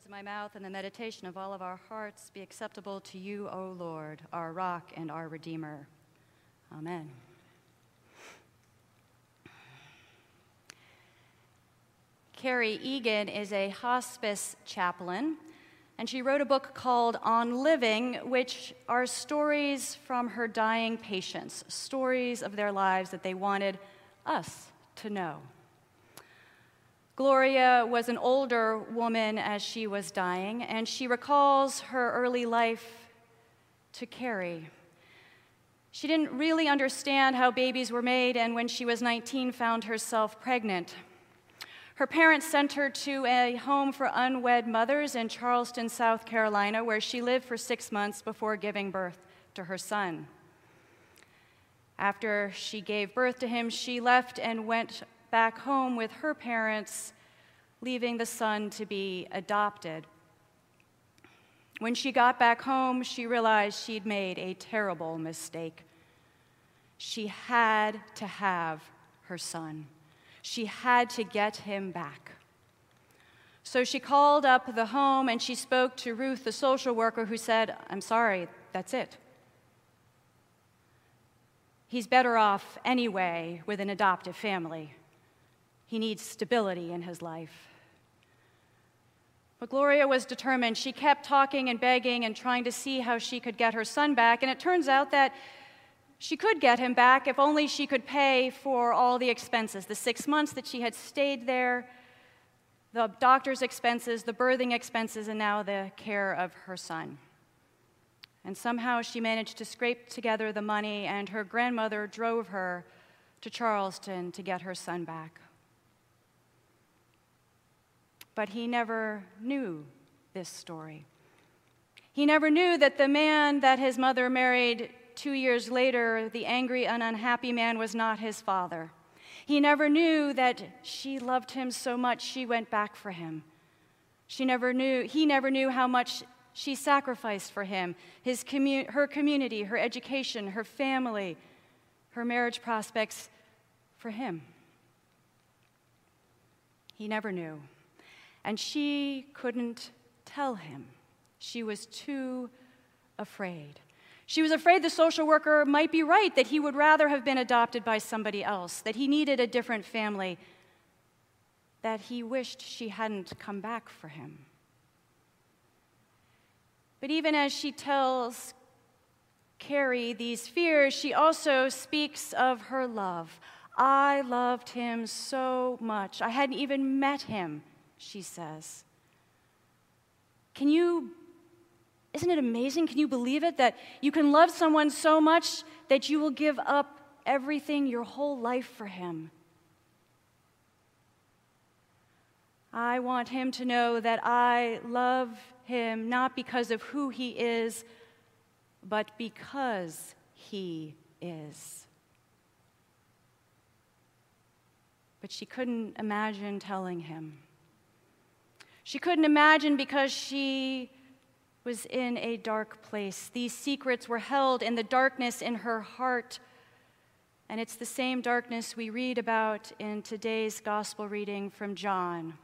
words of my mouth and the meditation of all of our hearts be acceptable to you, O Lord, our rock and our Redeemer. Amen. Kerry Egan is a hospice chaplain, and she wrote a book called On Living, which are stories from her dying patients, stories of their lives that they wanted us to know. Gloria was an older woman as she was dying, and she recalls her early life to Kerry. She didn't really understand how babies were made, and when she was 19, found herself pregnant. Her parents sent her to a home for unwed mothers in Charleston, South Carolina, where she lived for six months before giving birth to her son. After she gave birth to him, she left and went back home with her parents, leaving the son to be adopted. When she got back home, she realized she'd made a terrible mistake. She had to have her son. She had to get him back. So she called up the home and she spoke to Ruth, the social worker, who said, I'm sorry, that's it. He's better off anyway with an adoptive family. He needs stability in his life. But Gloria was determined. She kept talking and begging and trying to see how she could get her son back. And it turns out that she could get him back if only she could pay for all the expenses the six months that she had stayed there, the doctor's expenses, the birthing expenses, and now the care of her son. And somehow she managed to scrape together the money, and her grandmother drove her to Charleston to get her son back. But he never knew this story. He never knew that the man that his mother married two years later, the angry and unhappy man was not his father. He never knew that she loved him so much she went back for him. She never knew, he never knew how much she sacrificed for him, his commu- her community, her education, her family, her marriage prospects for him. He never knew. And she couldn't tell him. She was too afraid. She was afraid the social worker might be right, that he would rather have been adopted by somebody else, that he needed a different family, that he wished she hadn't come back for him. But even as she tells Kerry these fears, she also speaks of her love. I loved him so much. I hadn't even met him, she says. Can you, isn't it amazing? Can you believe it? That you can love someone so much that you will give up everything, your whole life for him. I want him to know that I love him not because of who he is, but because he is. But she couldn't imagine telling him. She couldn't imagine because she was in a dark place. These secrets were held in the darkness in her heart. And it's the same darkness we read about in today's gospel reading from John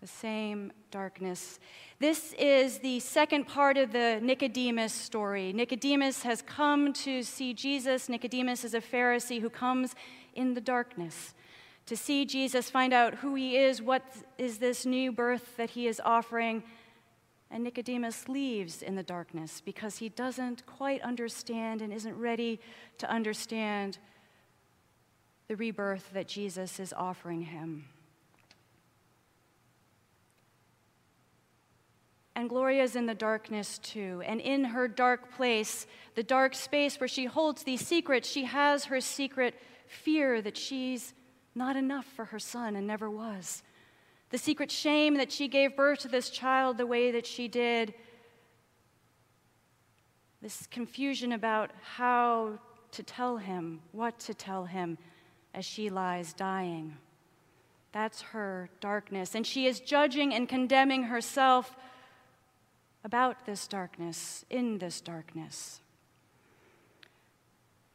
the same darkness. This is the second part of the Nicodemus story. Nicodemus has come to see Jesus. Nicodemus is a Pharisee who comes in the darkness to see Jesus, find out who he is, what is this new birth that he is offering. And Nicodemus leaves in the darkness because he doesn't quite understand and isn't ready to understand the rebirth that Jesus is offering him. And Gloria is in the darkness too. And in her dark place, the dark space where she holds these secrets, she has her secret fear that she's not enough for her son and never was. The secret shame that she gave birth to this child the way that she did. This confusion about how to tell him, what to tell him as she lies dying. That's her darkness. And she is judging and condemning herself about this darkness, in this darkness.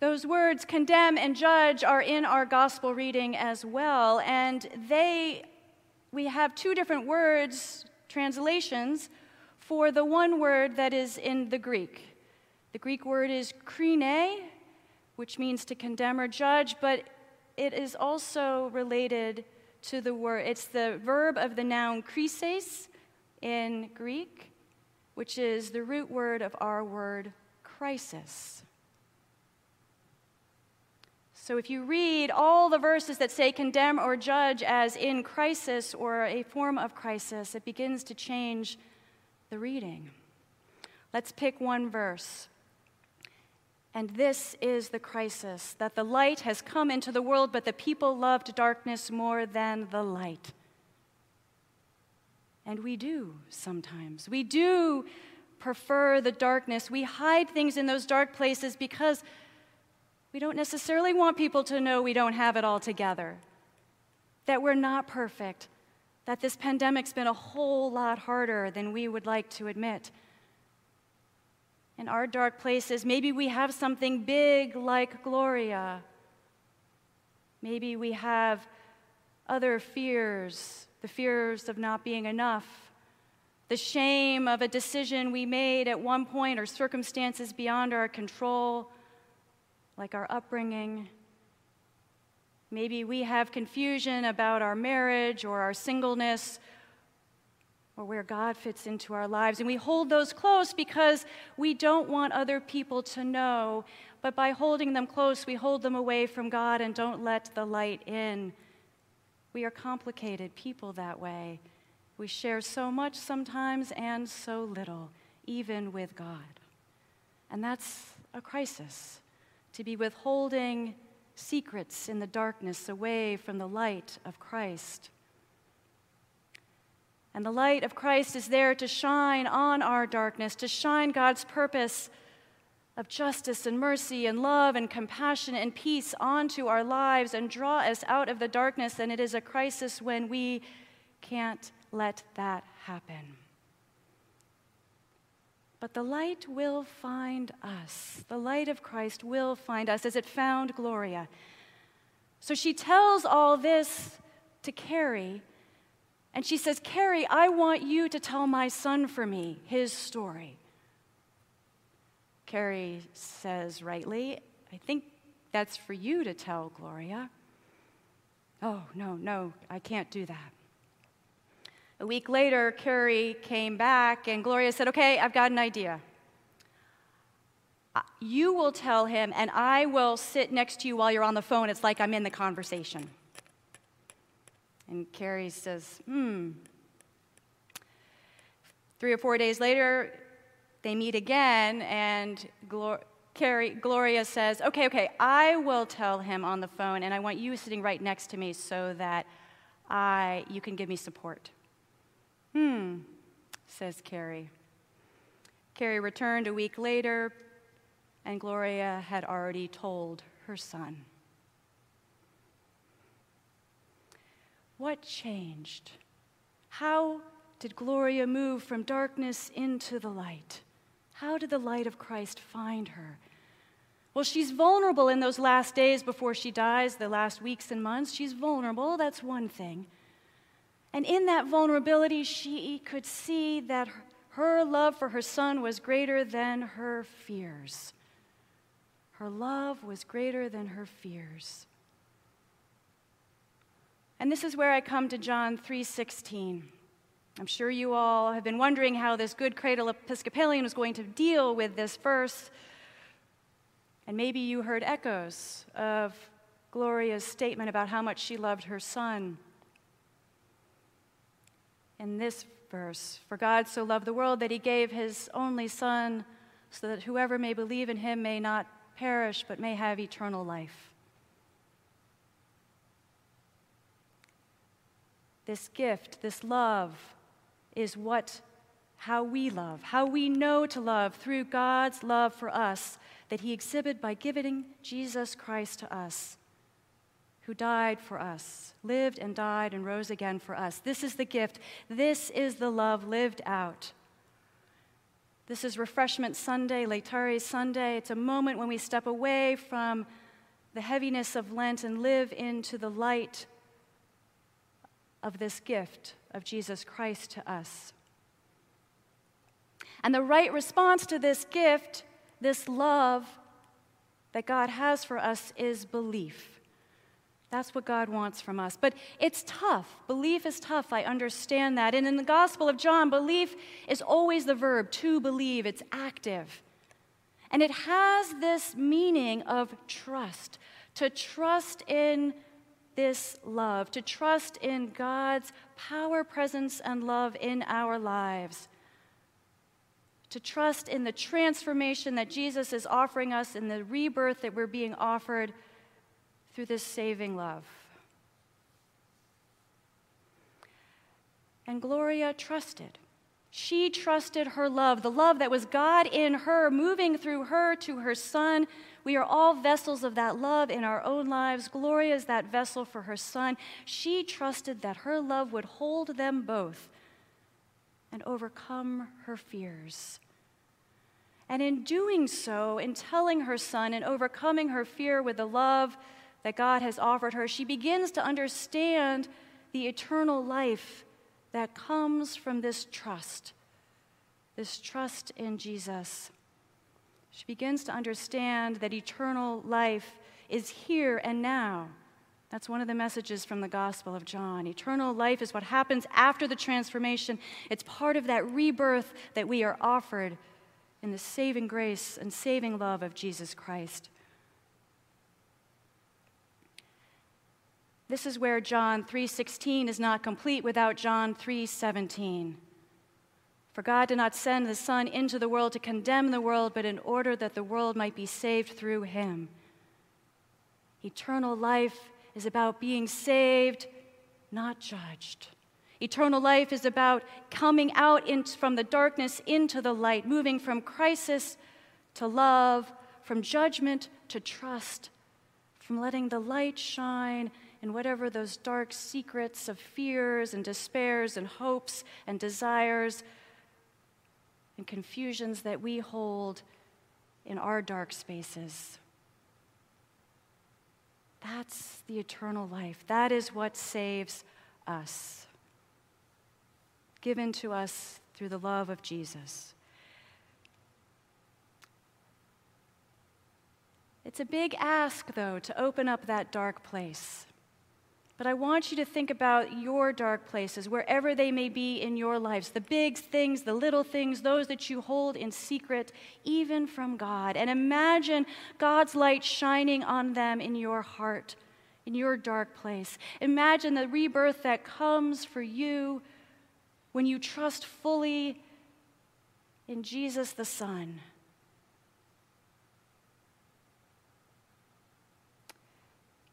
Those words, condemn and judge, are in our gospel reading as well, and they we have two different words, translations, for the one word that is in the Greek. The Greek word is krine, which means to condemn or judge, but it is also related to the word, it's the verb of the noun krisis in Greek, which is the root word of our word crisis. So if you read all the verses that say condemn or judge as in crisis or a form of crisis, it begins to change the reading. Let's pick one verse. And this is the crisis that the light has come into the world, but the people loved darkness more than the light. And we do sometimes. We do prefer the darkness. We hide things in those dark places because we don't necessarily want people to know we don't have it all together, that we're not perfect, that this pandemic's been a whole lot harder than we would like to admit. In our dark places, maybe we have something big like Gloria. Maybe we have other fears, the fears of not being enough, the shame of a decision we made at one point or circumstances beyond our control like our upbringing. Maybe we have confusion about our marriage or our singleness or where God fits into our lives. And we hold those close because we don't want other people to know. But by holding them close, we hold them away from God and don't let the light in. We are complicated people that way. We share so much sometimes and so little, even with God. And that's a crisis to be withholding secrets in the darkness away from the light of Christ. And the light of Christ is there to shine on our darkness, to shine God's purpose of justice and mercy and love and compassion and peace onto our lives and draw us out of the darkness. And it is a crisis when we can't let that happen. But the light will find us. The light of Christ will find us as it found Gloria. So she tells all this to Kerry, and she says, Kerry, I want you to tell my son for me his story. Kerry says rightly, I think that's for you to tell, Gloria. Oh, no, no, I can't do that. A week later, Kerry came back, and Gloria said, Okay, I've got an idea. Uh, you will tell him, and I will sit next to you while you're on the phone. It's like I'm in the conversation. And Kerry says, Hmm. Three or four days later, they meet again, and Glor- Kerry, Gloria says, Okay, okay, I will tell him on the phone, and I want you sitting right next to me so that I, you can give me support. Hmm, says Kerry. Kerry returned a week later, and Gloria had already told her son. What changed? How did Gloria move from darkness into the light? How did the light of Christ find her? Well, she's vulnerable in those last days before she dies, the last weeks and months. She's vulnerable, that's one thing. And in that vulnerability, she could see that her love for her son was greater than her fears. Her love was greater than her fears. And this is where I come to John 3:16. I'm sure you all have been wondering how this good cradle Episcopalian was going to deal with this verse. And maybe you heard echoes of Gloria's statement about how much she loved her son in this verse For God so loved the world that he gave his only Son, so that whoever may believe in him may not perish, but may have eternal life. This gift, this love, is what how we love, how we know to love through God's love for us that He exhibited by giving Jesus Christ to us who died for us, lived and died and rose again for us. This is the gift. This is the love lived out. This is Refreshment Sunday, Laetare Sunday. It's a moment when we step away from the heaviness of Lent and live into the light of this gift of Jesus Christ to us. And the right response to this gift, this love that God has for us, is belief. That's what God wants from us. But it's tough. Belief is tough. I understand that. And in the Gospel of John, belief is always the verb to believe, it's active. And it has this meaning of trust to trust in this love, to trust in God's power, presence, and love in our lives, to trust in the transformation that Jesus is offering us, in the rebirth that we're being offered through this saving love. And Gloria trusted. She trusted her love, the love that was God in her, moving through her to her son. We are all vessels of that love in our own lives. Gloria is that vessel for her son. She trusted that her love would hold them both and overcome her fears. And in doing so, in telling her son and overcoming her fear with the love that God has offered her, she begins to understand the eternal life that comes from this trust, this trust in Jesus. She begins to understand that eternal life is here and now. That's one of the messages from the Gospel of John. Eternal life is what happens after the transformation. It's part of that rebirth that we are offered in the saving grace and saving love of Jesus Christ. This is where John 3:16 is not complete without John 3:17. For God did not send the Son into the world to condemn the world, but in order that the world might be saved through him. Eternal life is about being saved, not judged. Eternal life is about coming out in, from the darkness into the light, moving from crisis to love, from judgment to trust, from letting the light shine and whatever those dark secrets of fears and despairs and hopes and desires and confusions that we hold in our dark spaces. That's the eternal life. That is what saves us, given to us through the love of Jesus. It's a big ask, though, to open up that dark place. But I want you to think about your dark places, wherever they may be in your lives the big things, the little things, those that you hold in secret, even from God. And imagine God's light shining on them in your heart, in your dark place. Imagine the rebirth that comes for you when you trust fully in Jesus the Son.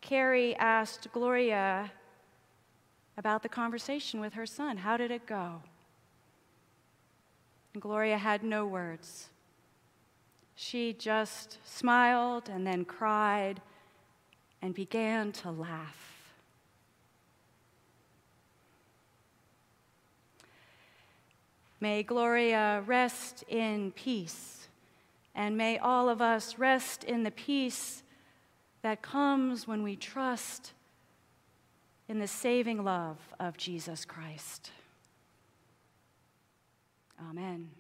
Kerry asked Gloria about the conversation with her son. How did it go? And Gloria had no words. She just smiled and then cried and began to laugh. May Gloria rest in peace, and may all of us rest in the peace that comes when we trust in the saving love of Jesus Christ. Amen.